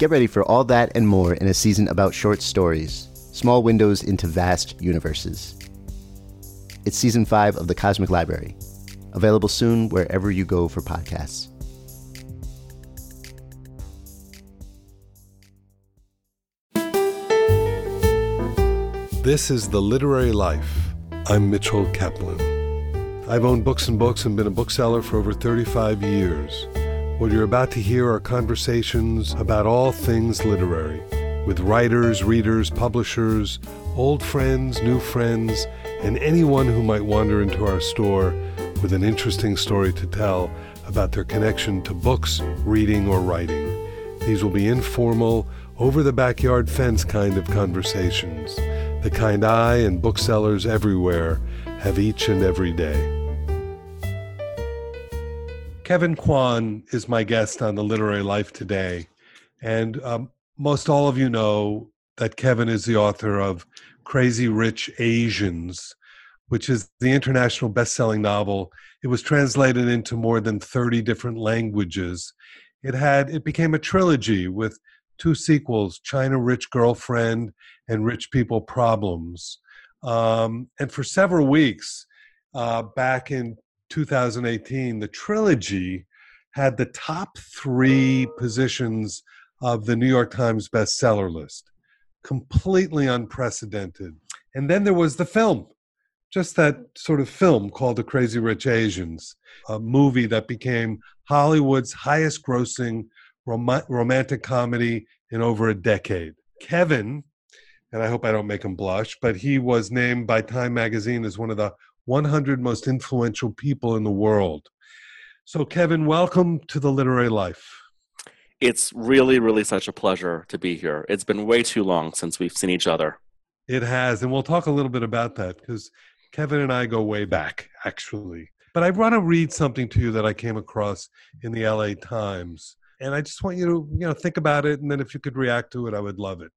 Get ready for all that and more in a season about short stories, small windows into vast universes. It's season five of The Cosmic Library, available soon wherever you go for podcasts. This is The Literary Life. I'm Mitchell Kaplan. I've owned books and books and been a bookseller for over 35 years. What you're about to hear are conversations about all things literary with writers, readers, publishers, old friends, new friends, and anyone who might wander into our store with an interesting story to tell about their connection to books, reading, or writing. These will be informal, over the backyard fence kind of conversations, the kind I and booksellers everywhere have each and every day. Kevin Kwan is my guest on the Literary Life today. And um, most all of you know that Kevin is the author of Crazy Rich Asians, which is the international best selling novel. It was translated into more than 30 different languages. It had it became a trilogy with two sequels, China Rich Girlfriend and Rich People Problems. Um, and for several weeks uh, back in 2018, the trilogy had the top three positions of the New York Times bestseller list. Completely unprecedented. And then there was the film, just that sort of film called The Crazy Rich Asians, a movie that became Hollywood's highest grossing rom- romantic comedy in over a decade. Kevin, and I hope I don't make him blush, but he was named by Time magazine as one of the 100 most influential people in the world. So, Kevin, welcome to the literary life. It's really, really such a pleasure to be here. It's been way too long since we've seen each other. It has. And we'll talk a little bit about that because Kevin and I go way back, actually. But I want to read something to you that I came across in the LA Times. And I just want you to, you know, think about it. And then if you could react to it, I would love it.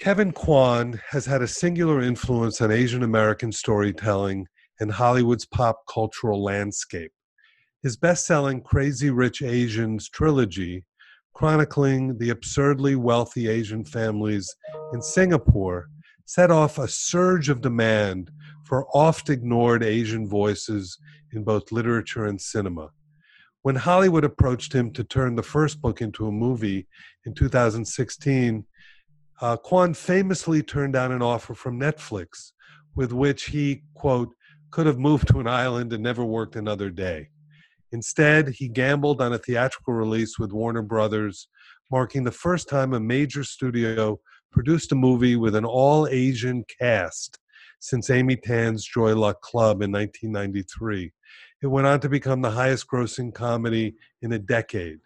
Kevin Kwan has had a singular influence on Asian American storytelling and Hollywood's pop cultural landscape. His best selling Crazy Rich Asians trilogy, chronicling the absurdly wealthy Asian families in Singapore, set off a surge of demand for oft ignored Asian voices in both literature and cinema. When Hollywood approached him to turn the first book into a movie in 2016, uh, Kwan famously turned down an offer from Netflix with which he, quote, could have moved to an island and never worked another day. Instead, he gambled on a theatrical release with Warner Brothers, marking the first time a major studio produced a movie with an all Asian cast since Amy Tan's Joy Luck Club in 1993. It went on to become the highest grossing comedy in a decade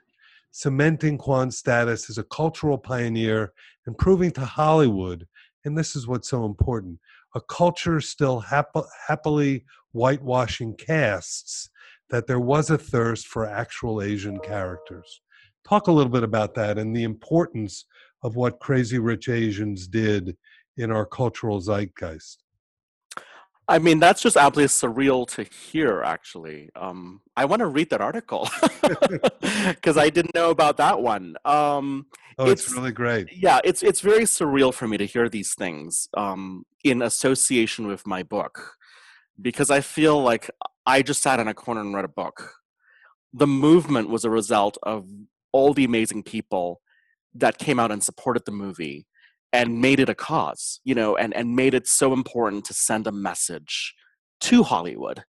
cementing Kwan's status as a cultural pioneer and proving to Hollywood, and this is what's so important, a culture still hap- happily whitewashing casts, that there was a thirst for actual Asian characters. Talk a little bit about that and the importance of what Crazy Rich Asians did in our cultural zeitgeist. I mean, that's just absolutely surreal to hear, actually. Um, I want to read that article because I didn't know about that one. Um, oh, it's, it's, really great. Yeah, it's, it's very surreal for me to hear these things um, in association with my book because I feel like I just sat in a corner and read a book. The movement was a result of all the amazing people that came out and supported the movie and made it a cause, you know, and, and made it so important to send a message to Hollywood.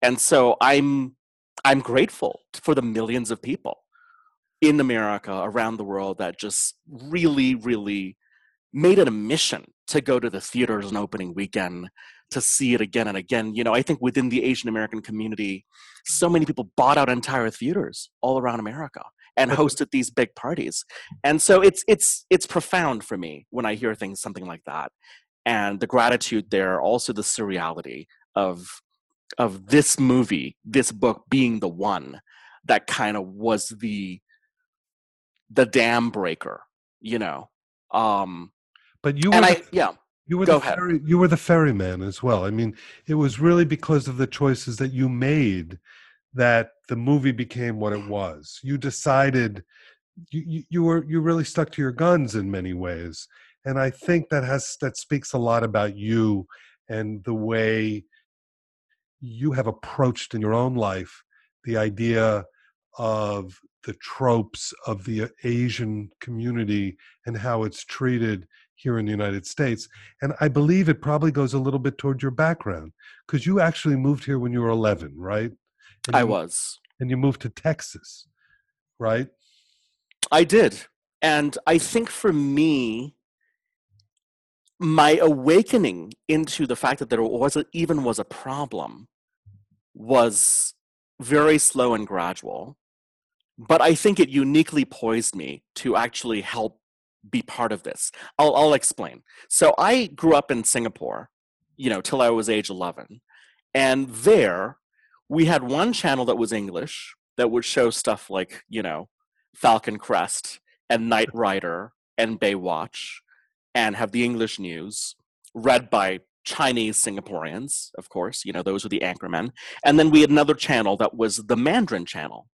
And so I'm I'm grateful for the millions of people in America around the world that just really, really made it a mission to go to the theaters on opening weekend to see it again and again. You know, I think within the Asian American community, so many people bought out entire theaters all around America and hosted these big parties. And so it's it's it's profound for me when I hear things something like that. And the gratitude there, also the surreality of of this movie, this book being the one that kind of was the the dam breaker, you know. Um but you were and I, yeah. You were Go the ferry, you were the ferryman as well. I mean, it was really because of the choices that you made that the movie became what it was. You decided you, you were you really stuck to your guns in many ways, and I think that has that speaks a lot about you and the way you have approached in your own life the idea of the tropes of the uh, Asian community and how it's treated here in the United States. And I believe it probably goes a little bit toward your background because you actually moved here when you were 11, right? I was. And you moved to Texas, right? I did. And I think for me, my awakening into the fact that there was a, even was a problem was very slow and gradual. But I think it uniquely poised me to actually help be part of this. I'll, I'll explain. So I grew up in Singapore, you know, till I was age 11. And there, we had one channel that was English that would show stuff like, you know, Falcon Crest and Knight Rider and Baywatch and have the English news read by Chinese Singaporeans, of course, you know, those were the anchormen. And then we had another channel that was the Mandarin channel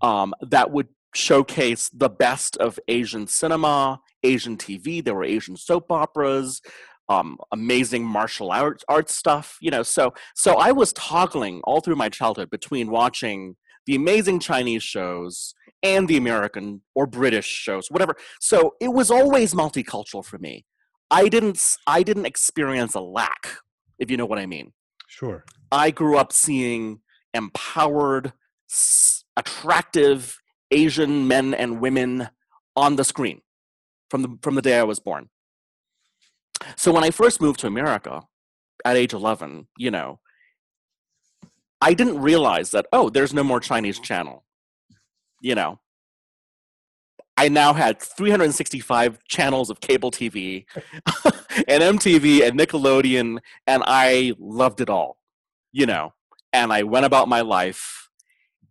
um, that would showcase the best of Asian cinema, Asian TV. There were Asian soap operas, um, amazing martial arts art stuff. You know, so so I was toggling all through my childhood between watching the amazing Chinese shows and the American or British shows, whatever. So it was always multicultural for me. I didn't I didn't experience a lack, if you know what I mean. Sure. I grew up seeing empowered, attractive Asian men and women on the screen from the from the day I was born. So when I first moved to America at age 11, you know, I didn't realize that, oh, there's no more Chinese channel. You know, I now had 365 channels of cable TV and MTV and Nickelodeon, and I loved it all, you know, and I went about my life.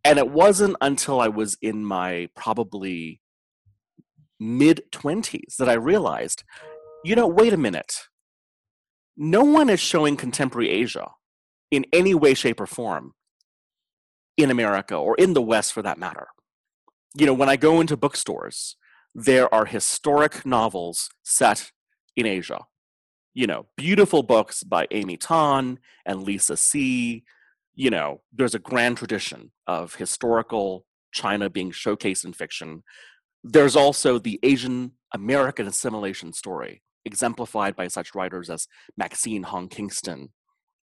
And it wasn't until I was in my probably mid 20s that I realized you know, wait a minute. No one is showing contemporary Asia in any way, shape, or form in America or in the West for that matter. You know, when I go into bookstores, there are historic novels set in Asia. You know, beautiful books by Amy Tan and Lisa See. You know, there's a grand tradition of historical China being showcased in fiction. There's also the Asian American assimilation story exemplified by such writers as Maxine Hong Kingston,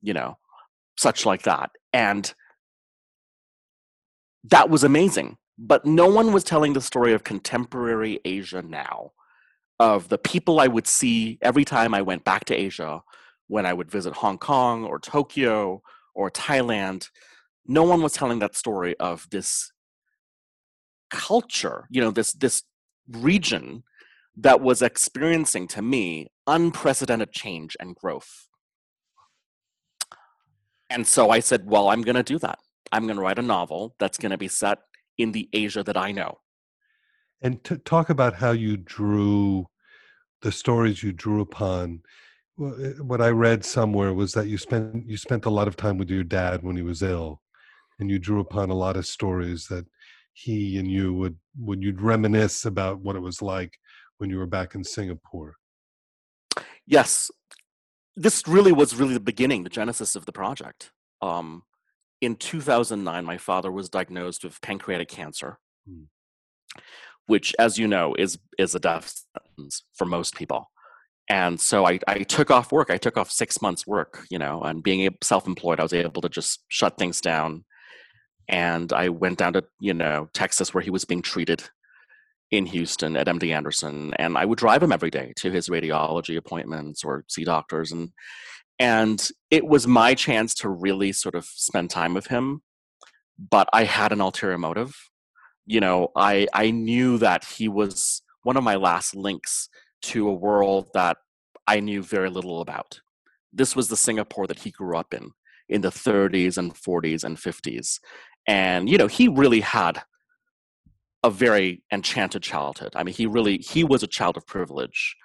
you know, such like that. And that was amazing. But no one was telling the story of contemporary Asia now, of the people I would see every time I went back to Asia, when I would visit Hong Kong or Tokyo or Thailand. No one was telling that story of this culture, you know, this this region that was experiencing to me unprecedented change and growth. And so I said, well, I'm going to do that. I'm going to write a novel that's going to be set in the Asia that I know. And to talk about how you drew the stories you drew upon eh, what I read somewhere was that you spent you spent a lot of time with your dad when he was ill, and you drew upon a lot of stories that he and you would would you'd reminisce about what it was like when you were back in Singapore. Yes, this really was really the beginning, the genesis of the project. Um, in 2009, my father was diagnosed with pancreatic cancer, Hmm. which, as you know, is is a death sentence for most people. And so I, I took off work. I took off six months' work, you know, and being ab- self-employed, I was able to just shut things down. And I went down to you know Texas, where he was being treated in Houston at MD Anderson, and I would drive him every day to his radiology appointments or see doctors, and and it was my chance to really sort of spend time with him. But I had an ulterior motive. You know, I I knew that he was one of my last links to a world that I knew very little about. This was the Singapore that he grew up in in the 30s and 40s and 50s. And you know, he really had a very enchanted childhood. I mean, he really he was a child of privilege,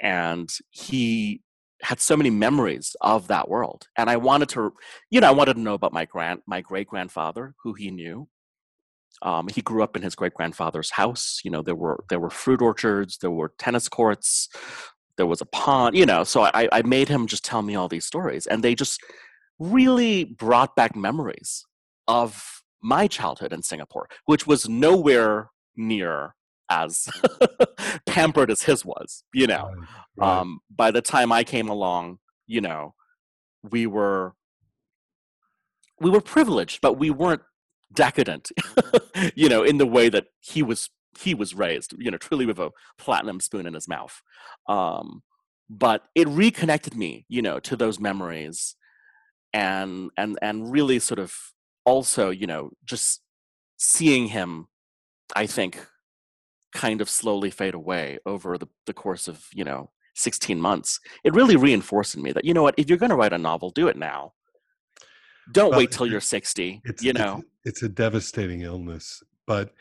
and he had so many memories of that world. And I wanted to, you know, I wanted to know about my grand my great grandfather, who he knew. Um, he grew up in his great grandfather's house. You know, there were there were fruit orchards, there were tennis courts, there was a pond. You know, so I, I made him just tell me all these stories, and they just really brought back memories of my childhood in Singapore, which was nowhere near as pampered as his was, you know. Right, right. Um, by the time I came along, you know, we were we were privileged, but we weren't decadent, you know, in the way that he was he was raised, you know, truly with a platinum spoon in his mouth. Um, but it reconnected me, you know, to those memories and and and really sort of also, you know, just seeing him, I think, kind of slowly fade away over the, the course of, you know, 16 months, it really reinforced in me that, you know what, if you're going to write a novel, do it now. Don't Well, wait till you're 60, it's you it's- know. it's, a devastating illness but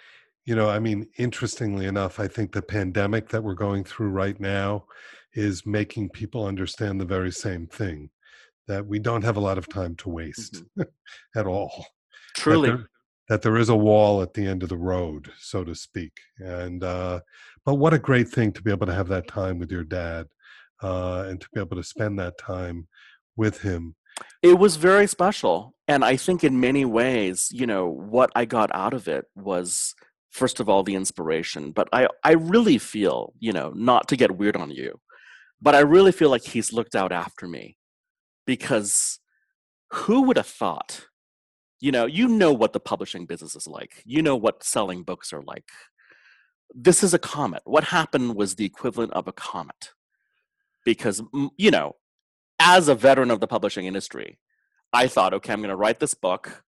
you know i mean interestingly enough i think the pandemic that we're going through right now is making people understand the very same thing that we don't have a lot of time to waste at all that Truly. there, that there is a wall at the end of the road so to speak and uh but what a great thing to be able to have that time with your dad uh and to be able to spend that time with him It was very special. And I think in many ways, you know, what I got out of it was, first of all, the inspiration. But I, I really feel, you know, not to get weird on you, but I really feel like he's looked out after me because who would have thought? You know, you know what the publishing business is like. You know what selling books are like. This is a comet. What happened was the equivalent of a comet. Because, you know, as a veteran of the publishing industry, I thought, okay, I'm going to write this book.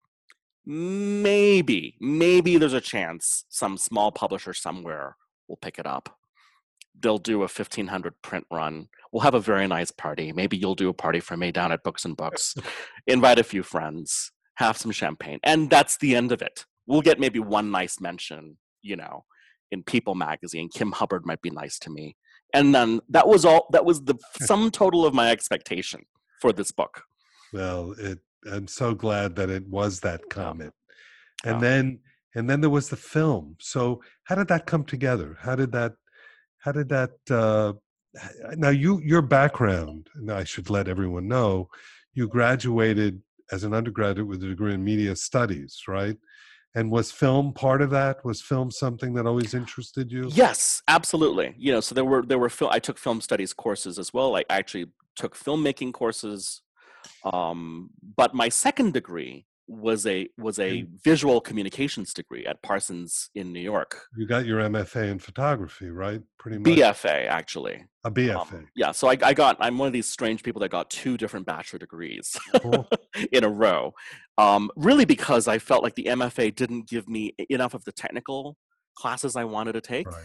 Maybe, maybe there's a chance some small publisher somewhere will pick it up. They'll do a 1500 print run. We'll have a very nice party. Maybe you'll do a party for me down at Books and Books. Invite a few friends, have some champagne, and that's the end of it. We'll get maybe one nice mention, you know, in People magazine. Kim Hubbard might be nice to me. And then that was all, that was the sum total of my expectation for this book. Well, it, I'm so glad that it was that comment. And then and then there was the film. So how did that come together? How did that how did that uh now you your background, and I should let everyone know, you graduated as an undergraduate with a degree in media studies, right? And was film part of that? Was film something that always interested you? Yes, absolutely. You know, so there were there were fil- I took film studies courses as well. I actually took filmmaking courses, um, but my second degree was a was a visual communications degree at Parsons in New York. You got your MFA in photography, right? Pretty much. BFA actually. A BFA. Yeah, so I, I got I'm one of these strange people that got two different bachelor degrees Cool. in a row. Um, really because I felt like the MFA didn't give me enough of the technical classes I wanted to take. Right.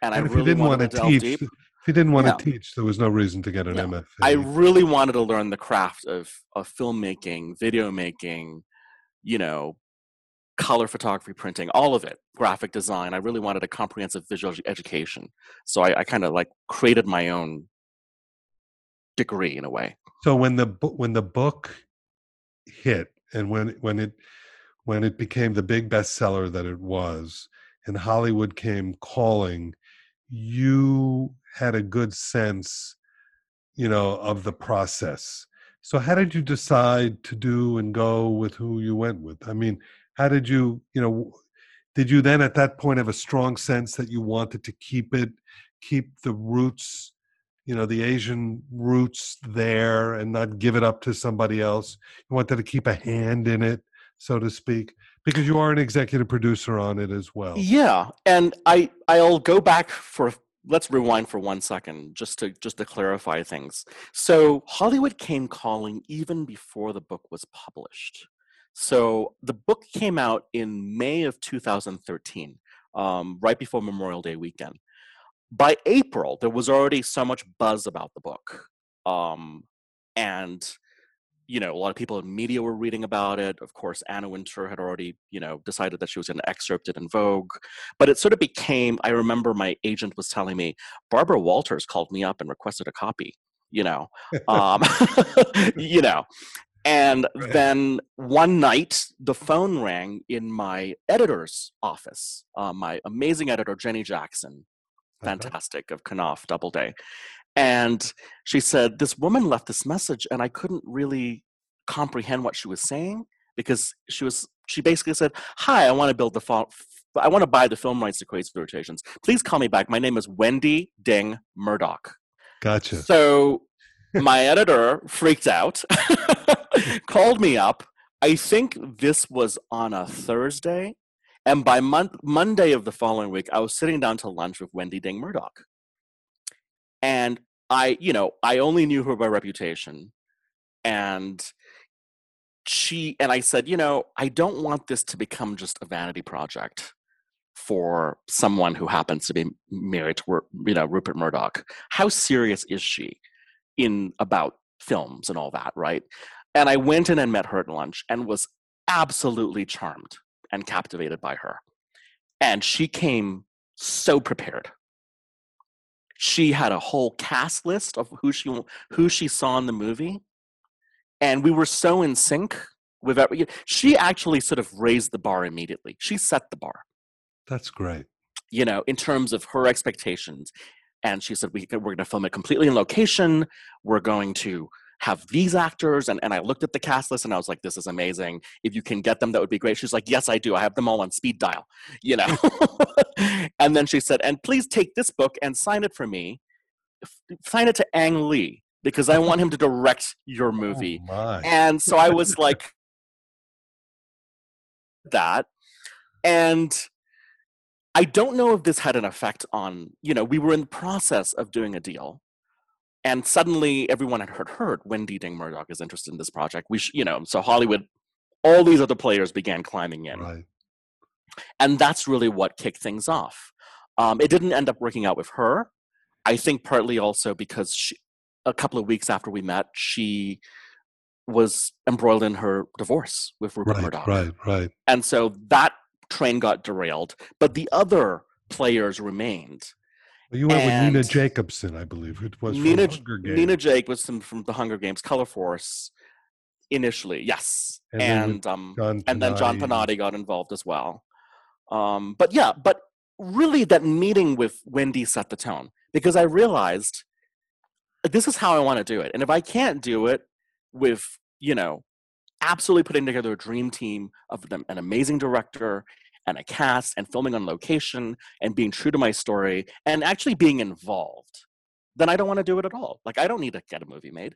And, And I if really you didn't want to teach, deep. If you didn't want to teach, there was no reason to get an. MFA. I really wanted to learn the craft of of filmmaking, video making, you know, color photography, printing, all of it, graphic design. I really wanted a comprehensive visual education. So I, I kind of like created my own degree in a way. So when the when the book hit and when when it when it became the big bestseller that it was and Hollywood came calling, you had a good sense, you know, of the process. So how did you decide to do and go with who you went with? I mean, how did you, you know, did you then at that point have a strong sense that you wanted to keep it, keep the roots, you know, the Asian roots there and not give it up to somebody else? You wanted to keep a hand in it, so to speak, because you are an executive producer on it as well. Yeah, and I I'll go back for let's rewind for one second just to just to clarify things. So Hollywood came calling even before the book was published. So the book came out in May of 2013, um, right before Memorial Day weekend. By April, there was already so much buzz about the book, um, and you know, a lot of people in media were reading about it. Of course, Anna Wintour had already, you know, decided that she was going to excerpt it in Vogue. But it sort of became, I remember my agent was telling me, Barbara Walters called me up and requested a copy, you know, um, you know. And then one night, the phone rang in my editor's office. Uh, my amazing editor, Jenny Jackson, Uh-huh. fantastic, of Knopf Doubleday. And she said, This woman left this message, and I couldn't really comprehend what she was saying because she was, she basically said, Hi, I want to build the fall. I want to buy the film rights to Crazy Rotations. Please call me back. My name is Wendi Deng Murdoch. Gotcha. So my editor freaked out, called me up. I think this was on a Thursday. And by mon- Monday of the following week, I was sitting down to lunch with Wendi Deng Murdoch. And I, you know, I only knew her by reputation. And she, and I said, you know, I don't want this to become just a vanity project for someone who happens to be married to, you know, Rupert Murdoch. How serious is she in about films and all that, right? And I went in and met her at lunch and was absolutely charmed and captivated by her. And she came so prepared. She had a whole cast list of who she who she saw in the movie, and we were so in sync with every. She actually sort of raised the bar immediately. She set the bar That's great. you know, in terms of her expectations. And she said, we, we're going to film it completely in location. We're going to have these actors. And, and I looked at the cast list and I was like, this is amazing. If you can get them, that would be great. She's like, yes, I do. I have them all on speed dial, you know. and then she said, and please take this book and sign it for me. Sign it to Ang Lee because I want him to direct your oh movie. Oh. And so I was like, that. And I don't know if this had an effect on, you know, we were in the process of doing a deal. And suddenly everyone had heard, heard Wendi Deng Murdoch is interested in this project. We, sh- you know, so Hollywood, all these other players began climbing in. Right. And that's really what kicked things off. Um, it didn't end up working out with her. I think partly also because she, a couple of weeks after we met, she was embroiled in her divorce with Rupert Right. Murdoch. Right. Right. And so that train got derailed, but the other players remained. Well, you went with Nina Jacobson, I believe, who was Nina, from Hunger Games. Nina Jacobson from, the Hunger Games, Color Force, initially, yes, And then and um, John and then John Penotti. Got involved as well. Um, but yeah, but really, that meeting with Wendy set the tone because I realized this is how I want to do it, and if I can't do it with you know absolutely putting together a dream team of them, an amazing director and a cast and filming on location and being true to my story and actually being involved then i don't want to do it at all like i don't need to get a movie made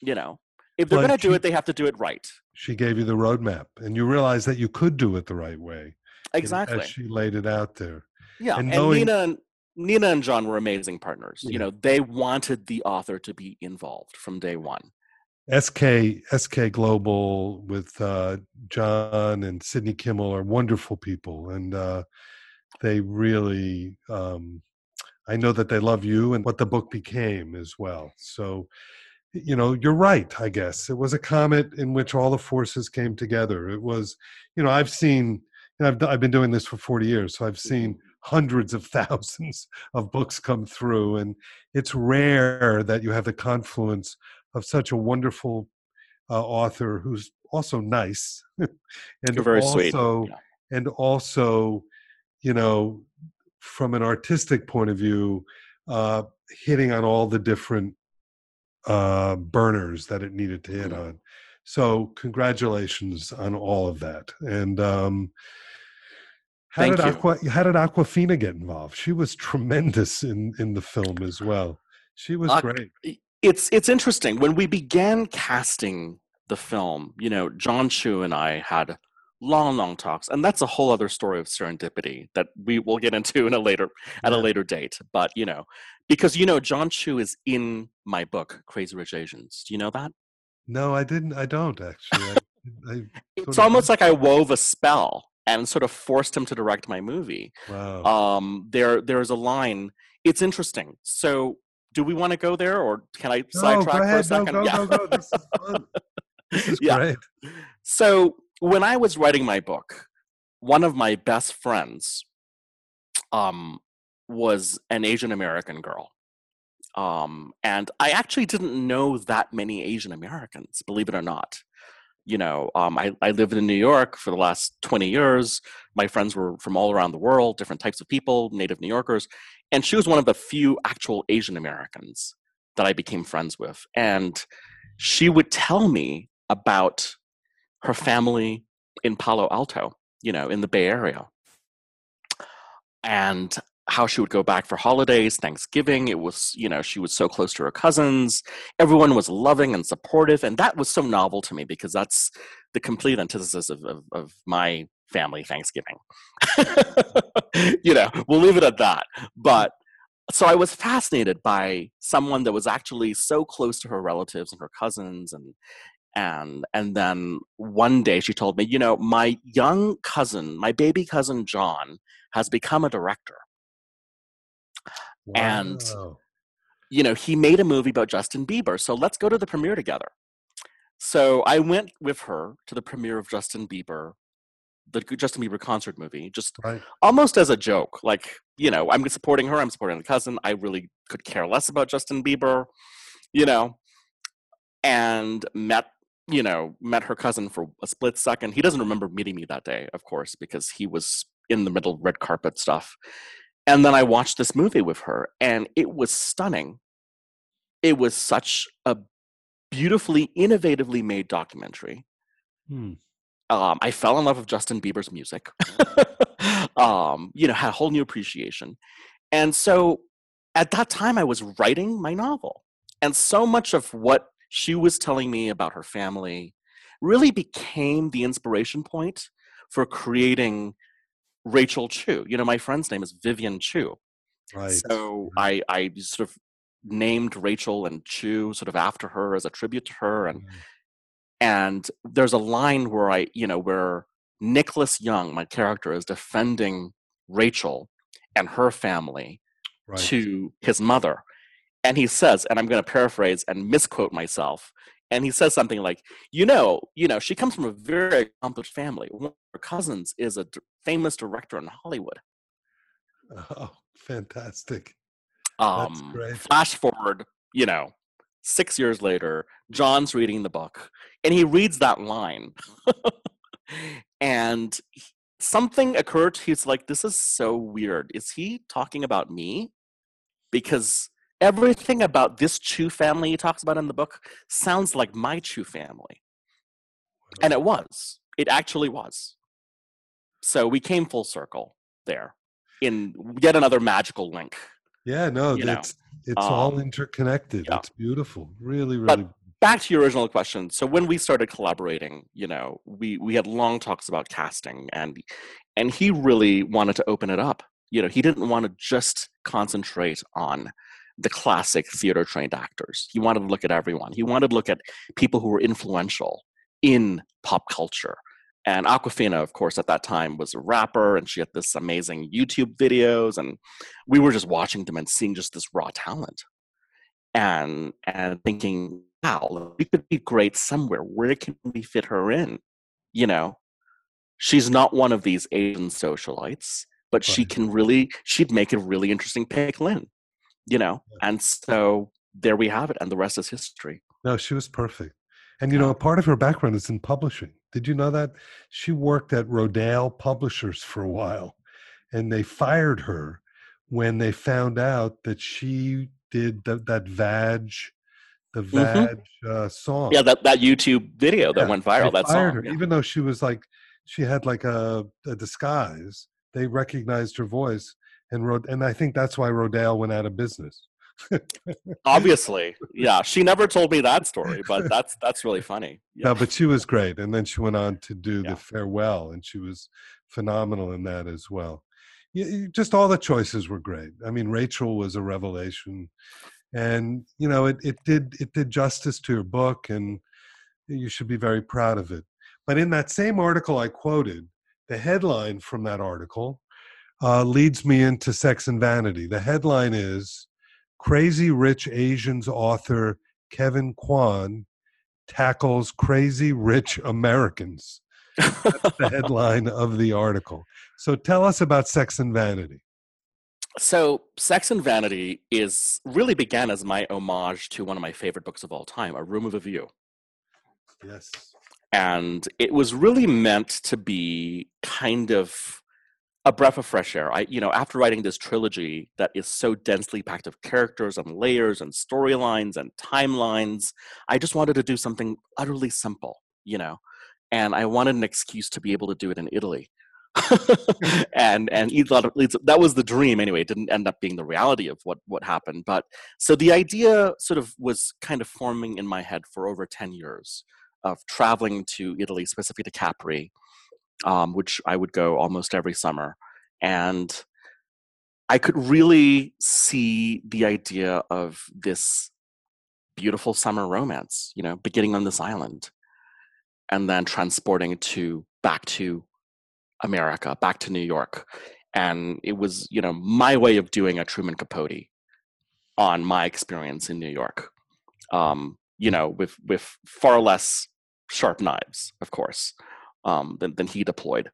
you know if they're going to do it they have to do it right She gave you the roadmap, and you realized that you could do it the right way. exactly As she laid it out there. yeah and and, knowing- nina and nina and john were amazing partners Yeah. you know they wanted the author to be involved from day one SK SK Global with uh, John and Sidney Kimmel are wonderful people, and uh, they really. Um, I know that they love you and what the book became as well. So, you know, you're right. I guess it was a comet in which all the forces came together. It was, you know, I've seen. You know, I've I've been doing this for 40 years, so I've seen hundreds of thousands of books come through, and it's rare that you have the confluence of such a wonderful uh, author who's also nice and You're very also sweet. Yeah. and also you know from an artistic point of view uh hitting on all the different uh burners that it needed to hit Mhm. on so congratulations on all of that and um how Thank did you. Aqua, how did Awkwafina get involved? She was tremendous in in the film as well. She was great. It's it's interesting. When we began casting the film you know Jon Chu and i had long long talks and that's a whole other story of serendipity that we will get into in a later at a later date. But you know because you know Jon Chu is in my book crazy rich asians. Do you know that? No, I didn't. I don't actually. I, I it's almost like i wove a spell and sort of forced him to direct my movie. Wow. um there there's a line. It's interesting. So do we want to go there or can i no, sidetrack for a second go, Yeah. go, go. This is fun. This is Yeah. great. So when I was writing my book, one of my best friends um, was an Asian American girl. Um, and I actually didn't know that many Asian Americans, believe it or not. You know, um, I, I lived in New York for the last 20 years. My friends were from all around the world, different types of people, native New Yorkers. And she was one of the few actual Asian Americans that I became friends with. And she would tell me about her family in Palo Alto, you know, in the Bay Area. And how she would go back for holidays, Thanksgiving. It was, you know, she was so close to her cousins. Everyone was loving and supportive. And that was so novel to me because that's the complete antithesis of, of, of my family Thanksgiving. you know, we'll leave it at that. But so I was fascinated by someone that was actually so close to her relatives and her cousins and and and then one day she told me you know my young cousin my baby cousin Jon has become a director And- you know he made a movie about justin bieber so let's go to the premiere together. So i went with her to the premiere of justin bieber the justin bieber concert movie just right. almost as a joke like you know i'm supporting her i'm supporting the cousin i really could care less about justin bieber you know and met you know met her cousin for a split second. He doesn't remember meeting me that day of course because he was in the middle of red carpet stuff and then i watched this movie with her and it was stunning it was such a beautifully innovatively made documentary Hmm. um, I fell in love with Justin Bieber's music. um, you know, had a whole new appreciation. And so at that time, I was writing my novel. And so much of what she was telling me about her family really became the inspiration point for creating Rachel Chu. You know, my friend's name is Vivian Chu. Right. So I, I sort of named Rachel and Chu sort of after her as a tribute to her. And Mm. and there's a line where I, you know, where Nicholas Young, my character, is defending Rachel and her family right. to his mother. And he says, and I'm going to paraphrase and misquote myself. And he says something like, "You know, you know, she comes from a very accomplished family. One of her cousins is a d- famous director in Hollywood." Oh, fantastic. That's Um, great. flash forward, you know, six years later, Jon's reading the book and he reads that line. and he- something occurred he's like, this is so weird. Is he talking about me? Because everything about this Chu family he talks about in the book sounds like my Chu family. And it was. It actually was. So we came full circle there in yet another magical link. Yeah, no, you know, it's it's all um, interconnected. yeah. It's beautiful. Really, really But- back to your original question so when we started collaborating you know we we had long talks about casting and and he really wanted to open it up you know he didn't want to just concentrate on the classic theater trained actors he wanted to look at everyone he wanted to look at people who were influential in pop culture and Awkwafina of course at that time was a rapper and she had this amazing youtube videos and we were just watching them and seeing just this raw talent and and thinking, wow, we could be great somewhere. Where can we fit her in? You know, she's not one of these Asian socialites. but she can really she'd make a really interesting pick Lynn, you know. And so there we have it, and the rest is history. No, she was perfect. And you know, a part of her background is in publishing. Did you know that? She worked at Rodale Publishers for a while, and they fired her when they found out that she did the, that Vag, the Vag uh, song. Mm-hmm. Yeah, that, that YouTube video that Yeah, went viral. That fired song. her, yeah. even though she was like, she had like a, a disguise. They recognized her voice and wrote, and I think that's why Rodale went out of business. Obviously, yeah. She never told me that story, but that's that's really funny. Yeah. No, but she was great. And then she went on to do Yeah. the farewell, and she was phenomenal in that as well. Y- y- Just all the choices were great. I mean, Rachel was a revelation, and you know, it, it did it did justice to her book, and you should be very proud of it. But in that same article I quoted, the headline from that article uh, leads me into Sex and Vanity. The headline is Crazy Rich Asians author Kevin Kwan tackles crazy rich Americans. That's the headline of the article. So tell us about Sex and Vanity. So, Sex and Vanity is really began as my homage to one of my favorite books of all time, A Room of a View. Yes. and it was really meant to be kind of a breath of fresh air. I, you know, after writing this trilogy that is so densely packed of characters and layers and storylines and timelines, I just wanted to do something utterly simple, you know, and I wanted an excuse to be able to do it in Italy. and and eat a lot of- leads. that was the dream anyway. It didn't end up being the reality of what what happened, but so the idea sort of was kind of forming in my head for over ten years of traveling to Italy, specifically to Capri, um, which I would go almost every summer. And I could really see the idea of this beautiful summer romance, you know, beginning on this island and then transporting to back to America, back to New York. And it was, you know, my way of doing a Truman Capote on my experience in New York. Um, you know, with with far less sharp knives, of course, um, than than he deployed.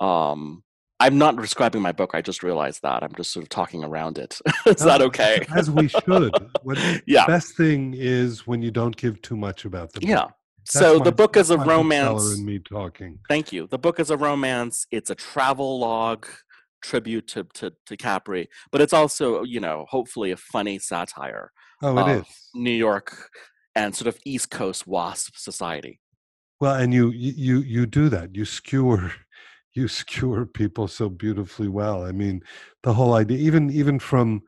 Um, I'm not describing my book. I just realized that I'm just sort of talking around it. Is that okay? As we should. What, Yeah. The best thing is when you don't give too much about the book. Yeah. That's So my- the book is a romance. and me talking. Thank you. The book is a romance. It's a travel log tribute to, to, to Capri, but it's also, you know, hopefully a funny satire Oh, it is. of New York and sort of East Coast WASP society. Well, and you you you do that. You skewer you skewer people so beautifully well. I mean, the whole idea, even even from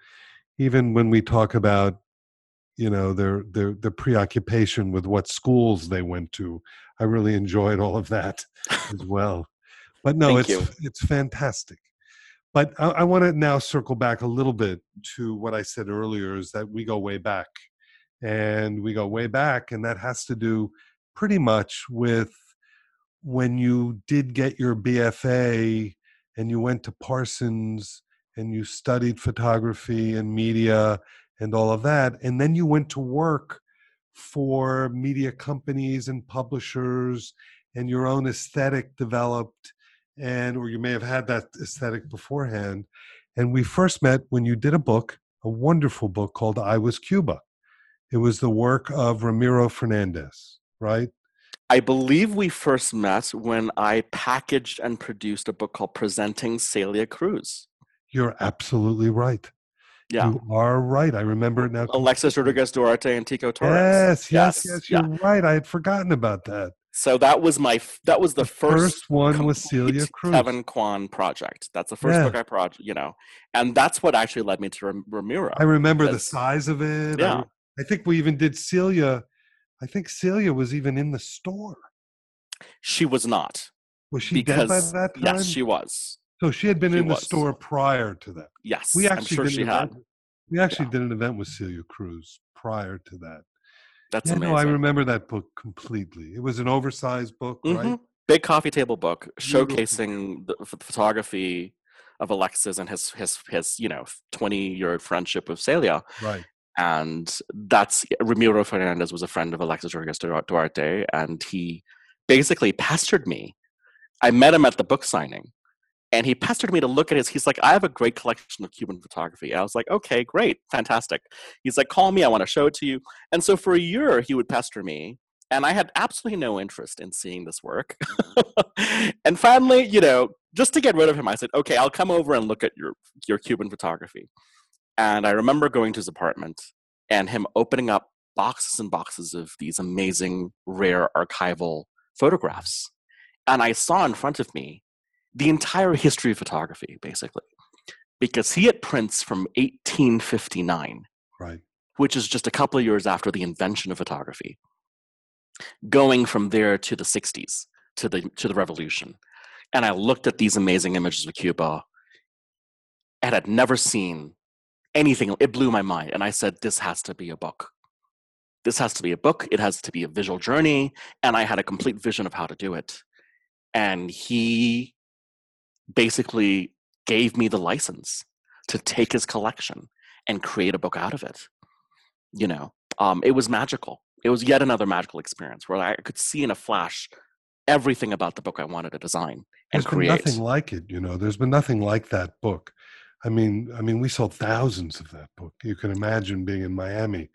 even when we talk about you know their their their preoccupation with what schools they went to, I really enjoyed all of that as well. But no, it's you. it's fantastic. But I, I want to now circle back a little bit to what I said earlier: is that we go way back, and we go way back, and that has to do pretty much with when you did get your BFA and you went to Parsons and you studied photography and media and all of that, and then you went to work for media companies and publishers and your own aesthetic developed and or you may have had that aesthetic beforehand and we first met when you did a book a wonderful book called i was cuba. It was the work of ramiro fernandez right I believe we first met when I packaged and produced a book called Presenting Celia Cruz. you're absolutely right Yeah. you are right i remember it now Alexis Rodriguez Duarte and Tico Torres. yes yes yes, yeah. you're right i had forgotten about that So that was my that was the, first, one was celia cruz Kevin Kwan project. That's the first Yeah. book I project, you know, and that's what actually led me to Ram- Ramiro. I remember the size of it. Yeah. re- I, think we even did Celia. I think Celia was even in the store. She was not Was she dead by that time? yes, she was. so she had been she in the store prior to that. Yes, We I'm actually sure did she had. event. We actually Yeah. did an event with Celia Cruz prior to that. That's yeah, amazing. no, I remember that book completely. It was an oversized book, right? Mhm. Big coffee table book showcasing the ph- photography of Alexis and his his his you know 20 year friendship with Celia. Right. And that's Ramiro Fernandez was a friend of Alexis Rodriguez Duar- Duarte, and he basically pestered me. I met him at the book signing, and he pestered me to look at his he's like i have a great collection of cuban photography. And i was like okay great fantastic. He's like call me i want to show it to you. And so for a year he would pester me and i had absolutely no interest in seeing this work. And finally you know just to get rid of him i said okay i'll come over and look at your your cuban photography and i remember going to his apartment and him opening up boxes and boxes of these amazing rare archival photographs and i saw in front of me the entire history of photography, basically, because he had prints from 1859, Right. which is just a couple of years after the invention of photography, going from there to the 60s, to the to the revolution. And I looked at these amazing images of Cuba and had never seen anything. It blew my mind. And I said, this has to be a book. This has to be a book. It has to be a visual journey. And I had a complete vision of how to do it. And he basically gave me the license to take his collection and create a book out of it. You know, um, it was magical. It was yet another magical experience where I could see in a flash everything about the book I wanted to design and There's been create. nothing like it, you know. There's been nothing like that book. I mean, I mean, we sold thousands of that book. You can imagine being in Miami.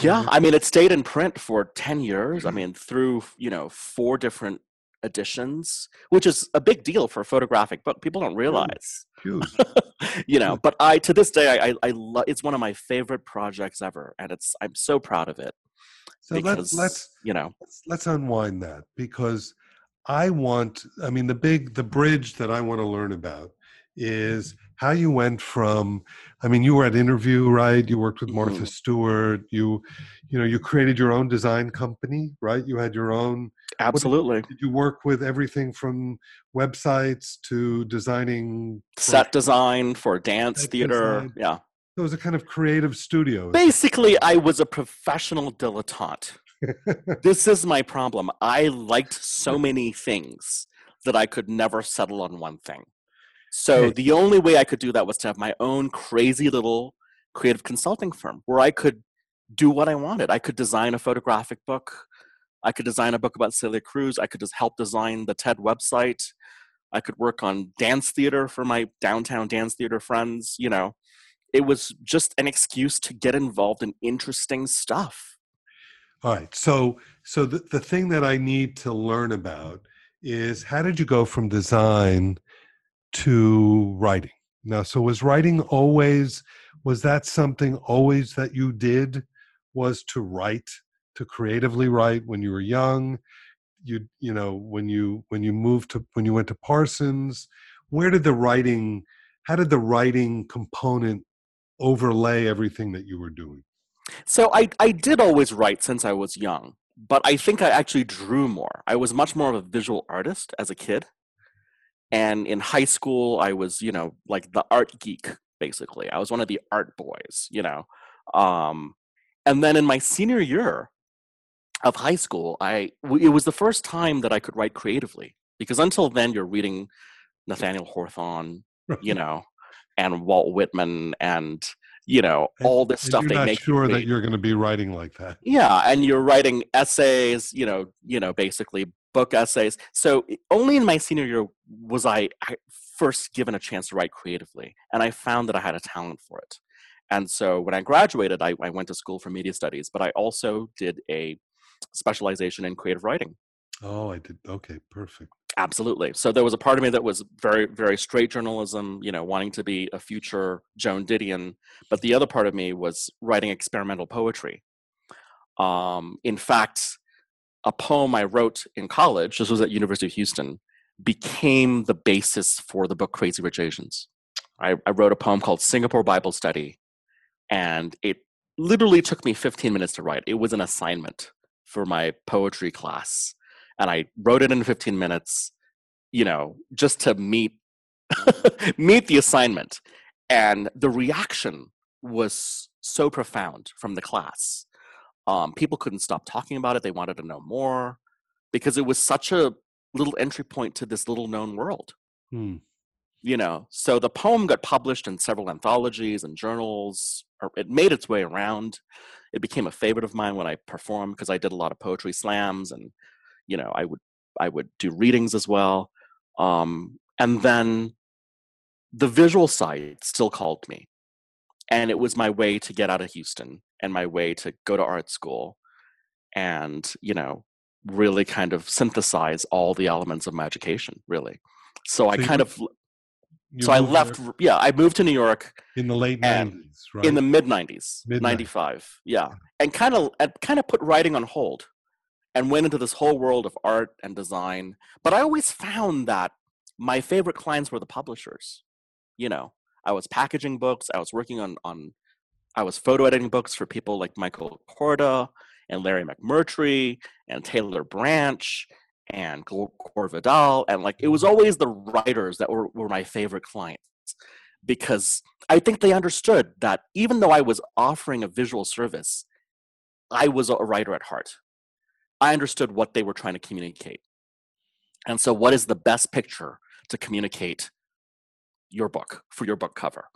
Yeah, I mean, it stayed in print for 10 years. I mm-hmm. mean, through, you know, four different editions, which is a big deal for a photographic book. People don't realize, you know. But I, to this day, I, I, I lo- it's one of my favorite projects ever, and it's I'm so proud of it So because let's let's you know, let's let's unwind that because I want. I mean, the big the bridge that I want to learn about is how you went from. I mean, you were at Interview, right? You worked with Martha Mhm. Stewart. You, you know, you created your own design company, right? You had your own. absolutely Did you work with everything from websites to designing for- set design for dance theater. design. Yeah, It was a kind of creative studio. basically, I was a professional dilettante. this is my problem. I liked so many things that I could never settle on one thing. So the only way I could do that was to have my own crazy little creative consulting firm where I could do what I wanted. I could design a photographic book. I could design a book about Celia Cruz. I could just help design the TED website. I could work on dance theater for my downtown dance theater friends. You know, it was just an excuse to get involved in interesting stuff. All right. So so the, the thing that I need to learn about is how did you go from design to writing? Now, so was writing always was that something always that you did was to write, to creatively write when you were young? You you know, when you when you moved to when you went to Parsons, where did the writing how did the writing component overlay everything that you were doing? So I, I did always write since I was young, but I think I actually drew more. I was much more of a visual artist as a kid. And in high school, I was, you know, like the art geek, basically. I was one of the art boys, you know. Um, and then in my senior year of high school, I it was the first time that I could write creatively because until then, you're reading Nathaniel Hawthorne, you know, and Walt Whitman and you know And- all this stuff you're they not make sure that you're going to be writing like that. yeah and you're writing essays you know you know basically book essays so only in my senior year was I, I first given a chance to write creatively and i found that i had a talent for it and so when i graduated I, I went to school for media studies but i also did a specialization in creative writing Oh, I did. Okay, perfect. absolutely so there was a part of me that was very very straight journalism you know wanting to be a future joan didion but the other part of me was writing experimental poetry um, in fact a poem i wrote in college this was at university of houston became the basis for the book crazy rich asians I, I wrote a poem called singapore bible study and it literally took me 15 minutes to write it was an assignment for my poetry class and I wrote it in 15 minutes, you know, just to meet meet the assignment. And the reaction was so profound from the class. Um, people couldn't stop talking about it. They wanted to know more because it was such a little entry point to this little known world. Hmm. You know, so the poem got published in several anthologies and journals. Or it made its way around. It became a favorite of mine when I performed because I did a lot of poetry slams and you know i would i would do readings as well um, and then the visual side still called me. And it was my way to get out of Houston and my way to go to art school and, you know, really kind of synthesize all the elements of my education, really. So I So you kind of, so I left, there yeah, I moved to New York in the late nineties, right? in the mid 90s, Mid- 95, yeah. And kind of, and kind of put writing on hold and went into this whole world of art and design. But I always found that my favorite clients were the publishers. You know, I was packaging books, I was working on on I was photo editing books for people like Michael Korda and Larry McMurtry and Taylor Branch and Gore Vidal. And like it was mm-hmm. always the writers that were, were my favorite clients because I think they understood that even though I was offering a visual service, I was a writer at heart. I understood what they were trying to communicate. And so, what is the best picture to communicate your book for your book cover?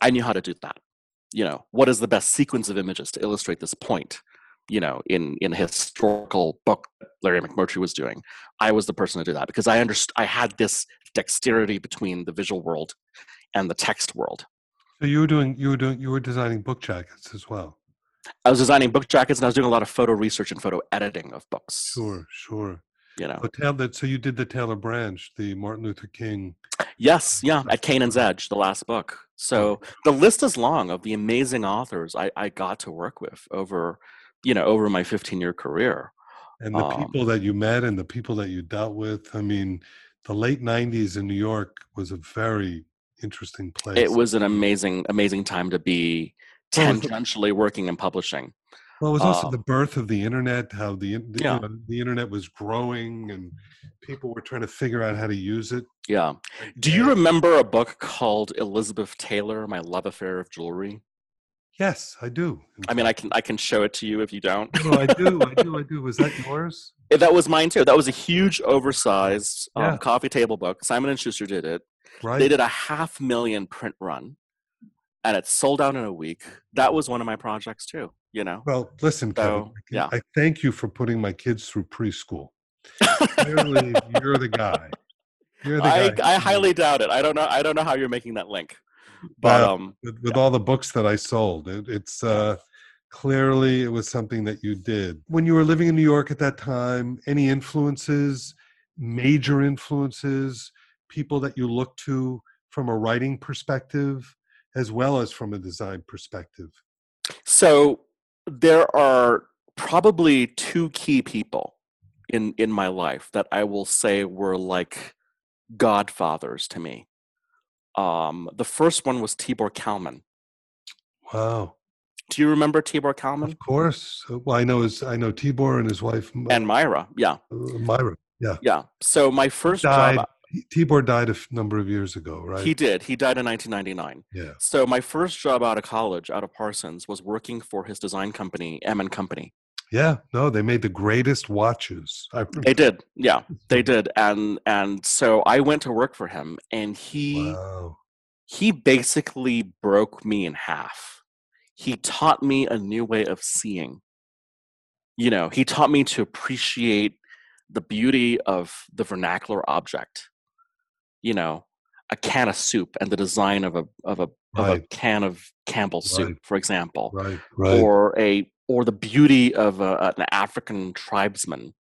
I knew how to do that. You know, what is the best sequence of images to illustrate this point? You know, in in a historical book Larry McMurtry was doing, I was the person to do that because I understood. I had this dexterity between the visual world and the text world. so you were doing you were doing you were designing book jackets as well. I was designing book jackets and I was doing a lot of photo research and photo editing of books. Sure, sure. You know. So, Taylor, so you did the Taylor Branch, the Martin Luther King. Yes, yeah, at Canaan's Edge, the last book. So the list is long of the amazing authors I, I got to work with over, you know, over my 15 year career. and the Um, people that you met and the people that you dealt with. I mean, the late '90s in New York was a very interesting place. It was an amazing, amazing time to be Well, it was- tangentially working in publishing. Well, it was also uh, the birth of the internet. How the, the, you know, the internet was growing, and people were trying to figure out how to use it. Yeah. Do you remember a book called Elizabeth Taylor, My Love Affair of Jewelry? Yes, I do. I mean, I can I can show it to you if you don't. No, I do. I do. I do. Was that yours? Eh, That was mine too. That was a huge, oversized um, Yeah. coffee table book. Simon and Schuster did it. Right. They did a half million print run, and it sold out in a week. That was one of my projects too. You know. Well, listen, Kevin. So, I, yeah. I thank you for putting my kids through preschool. Clearly, you're the guy. You're the I, guy. I highly doubt it. I don't know. I don't know how you're making that link. But um, with, with all the books that I sold. It, it's uh, clearly it was something that you did when you were living in New York at that time. Any influences, major influences, people that you look to from a writing perspective, as well as from a design perspective. so there are probably two key people in in my life that I will say were like godfathers to me. Um, the first one was Tibor Kalman. Wow. Do you remember Tibor Kalman Of course. Uh, Well, I know his, I know Tibor and his wife and Maira? Yeah, uh, Maira. Yeah, yeah. So my first died. job, Tibor died a f- number of years ago, right? he did. He died in 1999. yeah. So my first job out of college, out of Parsons, was working for his design company, M and Company. Yeah. No, they made the greatest watches. I They did, yeah, they did, and and so I went to work for him, and he Wow. he basically broke me in half. He taught me a new way of seeing. You know, he taught me to appreciate the beauty of the vernacular object. You know, a can of soup and the design of a of a of a can of Campbell's soup, for example Right. Right. or a or the beauty of a, an African tribesman.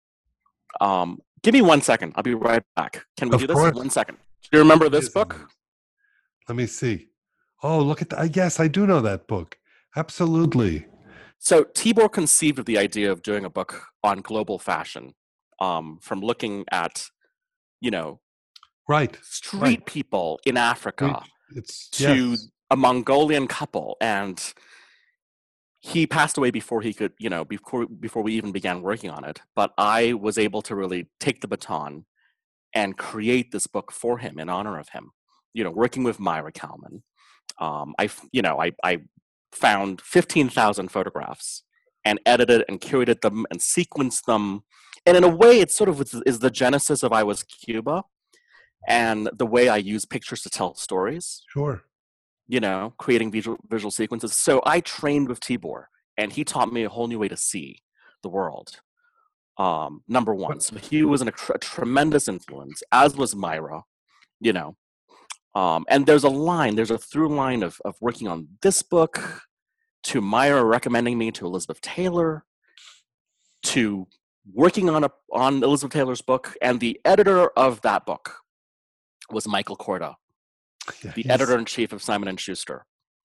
Um, give me one second. I'll be right back. Can we Of do this? course. One second. Do you remember this book? Let me see. Oh, look at that. Yes, I do know that book. Absolutely. So Tibor conceived of the idea of doing a book on global fashion, um, from looking at, you know, Right. street people in Africa It's to yes. a Mongolian couple, and he passed away before he could, you know, before before we even began working on it. But I was able to really take the baton and create this book for him in honor of him. You know, working with Maira Kalman, um, I, you know, I, I found fifteen thousand photographs and edited and curated them and sequenced them. And in a way, it sort of is the genesis of I Was Cuba, and the way I use pictures to tell stories Sure. you know, creating visual visual sequences. So I trained with Tibor, and he taught me a whole new way to see the world. Um, number one, so he was an, a, tr- a tremendous influence, as was Maira. You know, Um, and there's a line, there's a through line of, of working on this book, to Maira recommending me to Elizabeth Taylor, to working on a on Elizabeth Taylor's book, and the editor of that book was Michael Korda, Yeah, the editor in chief of Simon and Schuster,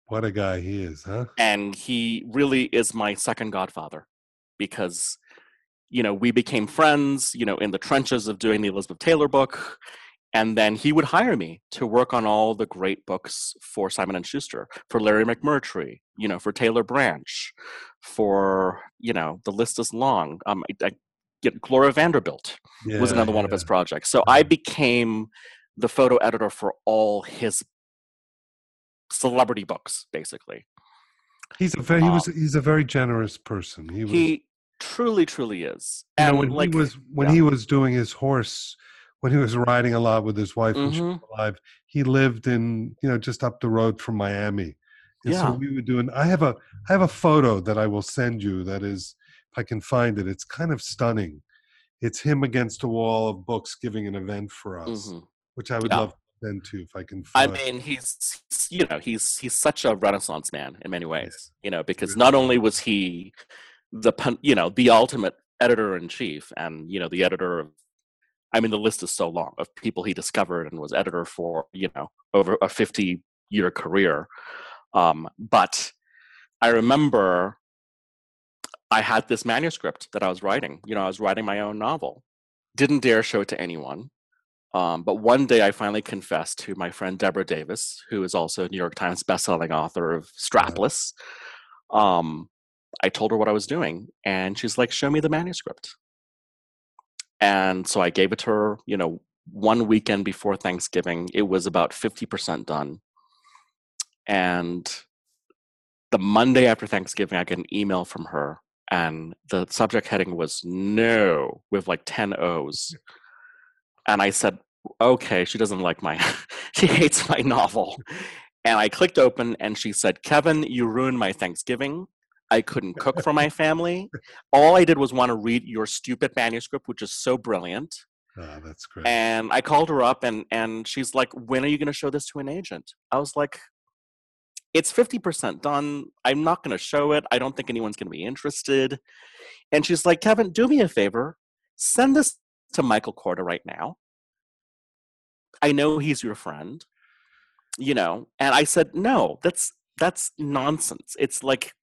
What a guy he is, huh? and he really is my second godfather because you know we became friends, you know, in the trenches of doing the Elizabeth Taylor book. And then he would hire me to work on all the great books for Simon and Schuster, for Larry McMurtry, you know, for Taylor Branch, for you know, the list is long. Um, I, I Gloria Vanderbilt was Yeah, another one of his projects. So I became the photo editor for all his celebrity books, basically. He's a very he was Um, he's a very generous person. He was He truly, truly is. you know, And when like, he was when yeah. he was doing his horse when he was riding a lot with his wife when she was Mhm. alive, he lived in you know just up the road from Miami. And Yeah. so we were doing I have a I have a photo that I will send you that is if I can find it, it's kind of stunning. It's him against a wall of books giving an event for us, Mhm. Which I would Yeah. love then send to if I can I mean, he's you know he's he's such a renaissance man in many ways. You know, because not only was he the you know the ultimate editor in chief, and you know the editor of, I mean, the list is so long of people he discovered and was editor for you know over a fifty year career. Um, but I remember I had this manuscript that I was writing. You know, I was writing my own novel. Didn't dare show it to anyone. Um, but one day I finally confessed to my friend Deborah Davis, who is also a New York Times bestselling author of Strapless. Um, I told her what I was doing, and she's like, "Show me the manuscript." And so I gave it to her. You know, one weekend before Thanksgiving, it was about fifty percent done. And the Monday after Thanksgiving, I get an email from her, and the subject heading was "No" with like ten O's. And I said, okay, she doesn't like my, she hates my novel. And I clicked open and she said, Kevin, you ruined my Thanksgiving. I couldn't cook for my family. All I did was want to read your stupid manuscript, which is so brilliant. Ah, that's great. And I called her up and, and she's like, when are you going to show this to an agent? I was like, it's 50% done. I'm not going to show it. I don't think anyone's going to be interested. And she's like, Kevin, do me a favor. Send this to Michael Korda right now. I know he's your friend, you know. And I said, no, that's that's nonsense. It's like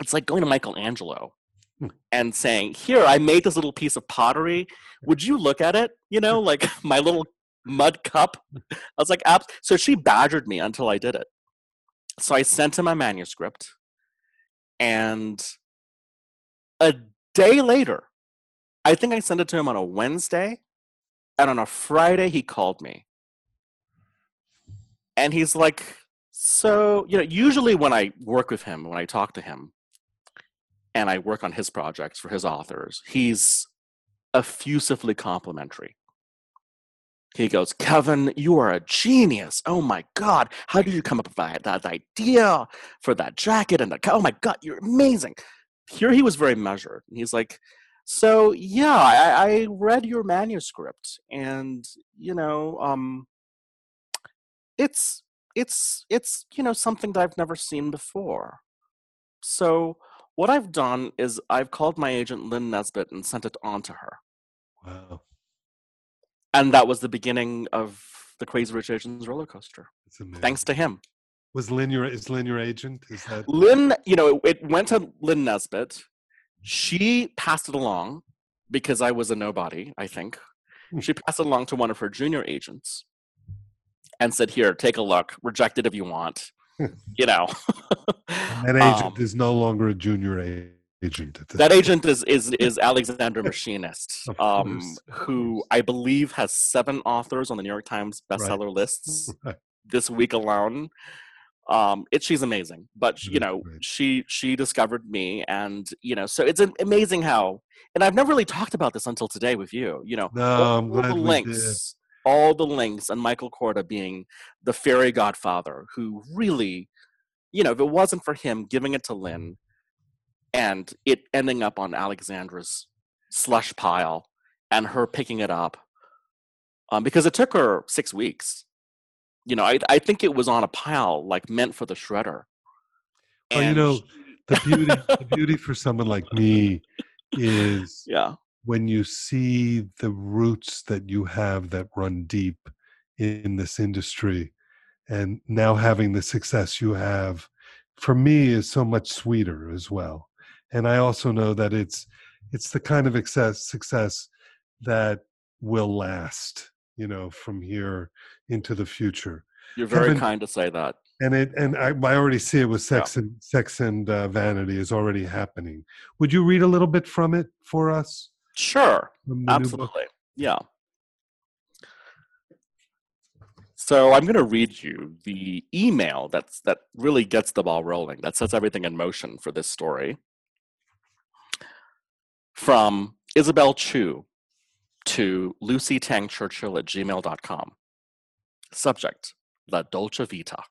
it's like going to Michelangelo Hmm. and saying, here, I made this little piece of pottery. Would you look at it? You know, like my little mud cup. I was like, Abs-. so she badgered me until I did it. So I sent him my manuscript, and a day later, I think I sent it to him on a Wednesday, and on a Friday he called me, and he's like, "So you know, usually when I work with him, when I talk to him, and I work on his projects for his authors, he's effusively complimentary." He goes, Kevin, you are a genius. Oh my God. How did you come up with that, that idea for that jacket? And the, oh my God, you're amazing. Here he was very measured. He's like, so yeah, I, I read your manuscript and, you know, um, it's, it's, it's, you know, something that I've never seen before. So what I've done is I've called my agent Lynn Nesbit and sent it on to her wow. and that was the beginning of the Crazy Rich Asians roller coaster. Amazing. Thanks to him, Was Lynn your is Lynn your agent? Is that Lynn. You know, it, it went to Lynn Nesbit. She passed it along because I was a nobody. I think Hmm. she passed it along to one of her junior agents and said, "Here, take a look. Reject it if you want." you know, that agent Um, is no longer a junior agent that agent is is is Alexandra Machinist, um, who. I believe has seven authors on the New York Times Right. bestseller lists. Right. this week alone. Um, it she's amazing, but She you know she she discovered me, and you know so it's am- amazing how. And I've never really talked about this until today with you. You know, No, all I'm glad the we links, all the links, and Michael Korda being the fairy godfather who really, you know, if it wasn't for him giving it to Lynn, and it ending up on Alexandra's slush pile, and her picking it up, um, because it took her six weeks You know, I I think it was on a pile like meant for the shredder. Well, you know, the beauty the beauty for someone like me is yeah, when you see the roots that you have that run deep in this industry and now having the success you have for me is so much sweeter as well. And i also know that it's it's the kind of success success that will last you know from here into the future you're very Kevin- kind to say that. and it and I, I already see it with sex and sex and uh, vanity is already happening would you read a little bit from it for us Sure. from the new book? Absolutely. Yeah. So I'm going to read you the email that's that really gets the ball rolling. That sets everything in motion for this story. From Isabel Chu to Lucy Tang Churchill at gmail.com. Subject La Dolce Vita.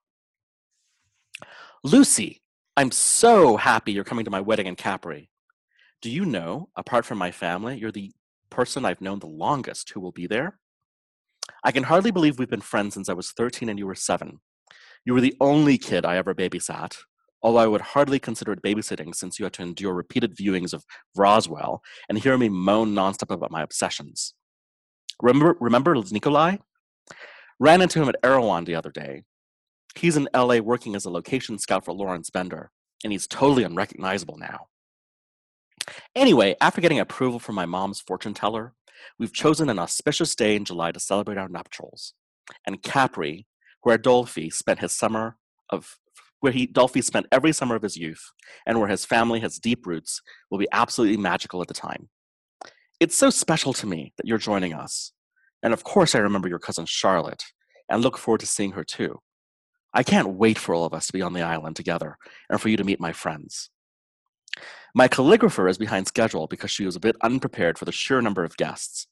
Lucy, I'm so happy you're coming to my wedding in Capri. Do you know, apart from my family, you're the person I've known the longest who will be there? I can hardly believe we've been friends since I was 13 and you were seven. You were the only kid I ever babysat, although I would hardly consider it babysitting since you had to endure repeated viewings of Roswell and hear me moan nonstop about my obsessions. Remember, remember Nikolai? Ran into him at Erewhon the other day. He's in LA working as a location scout for Lawrence Bender, and he's totally unrecognizable now. Anyway, after getting approval from my mom's fortune teller, we've chosen an auspicious day in July to celebrate our nuptials. And Capri, where Dolphy spent his summer of where he Dolphy spent every summer of his youth, and where his family has deep roots, will be absolutely magical at the time. It's so special to me that you're joining us. And of course I remember your cousin Charlotte, and look forward to seeing her too. I can't wait for all of us to be on the island together and for you to meet my friends. My calligrapher is behind schedule because she was a bit unprepared for the sheer number of guests,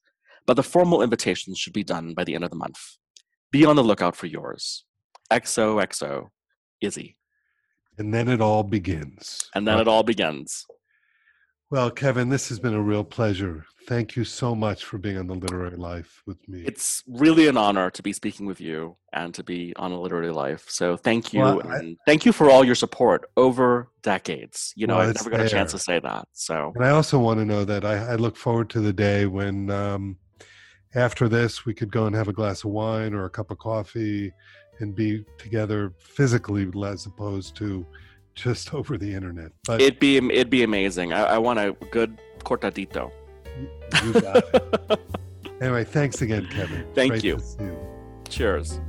but the formal invitations should be done by the end of the month. Be on the lookout for yours. XOXO, Izzy. and then it all begins And then it all begins. well kevin this has been a real pleasure thank you so much for being on the literary life with me It's really an honor to be speaking with you and to be on a literary life. So thank you. Well, I- and thank you for all your support over decades. You know, Well, I've never got a chance to say that. So And I also want to know that I, I look forward to the day when, um, after this, we could go and have a glass of wine or a cup of coffee and be together physically as opposed to just over the internet. But it'd be it'd be amazing. I, I want a good cortadito. you got it. anyway, thanks again, Kevin. Thank Great you. you. Cheers.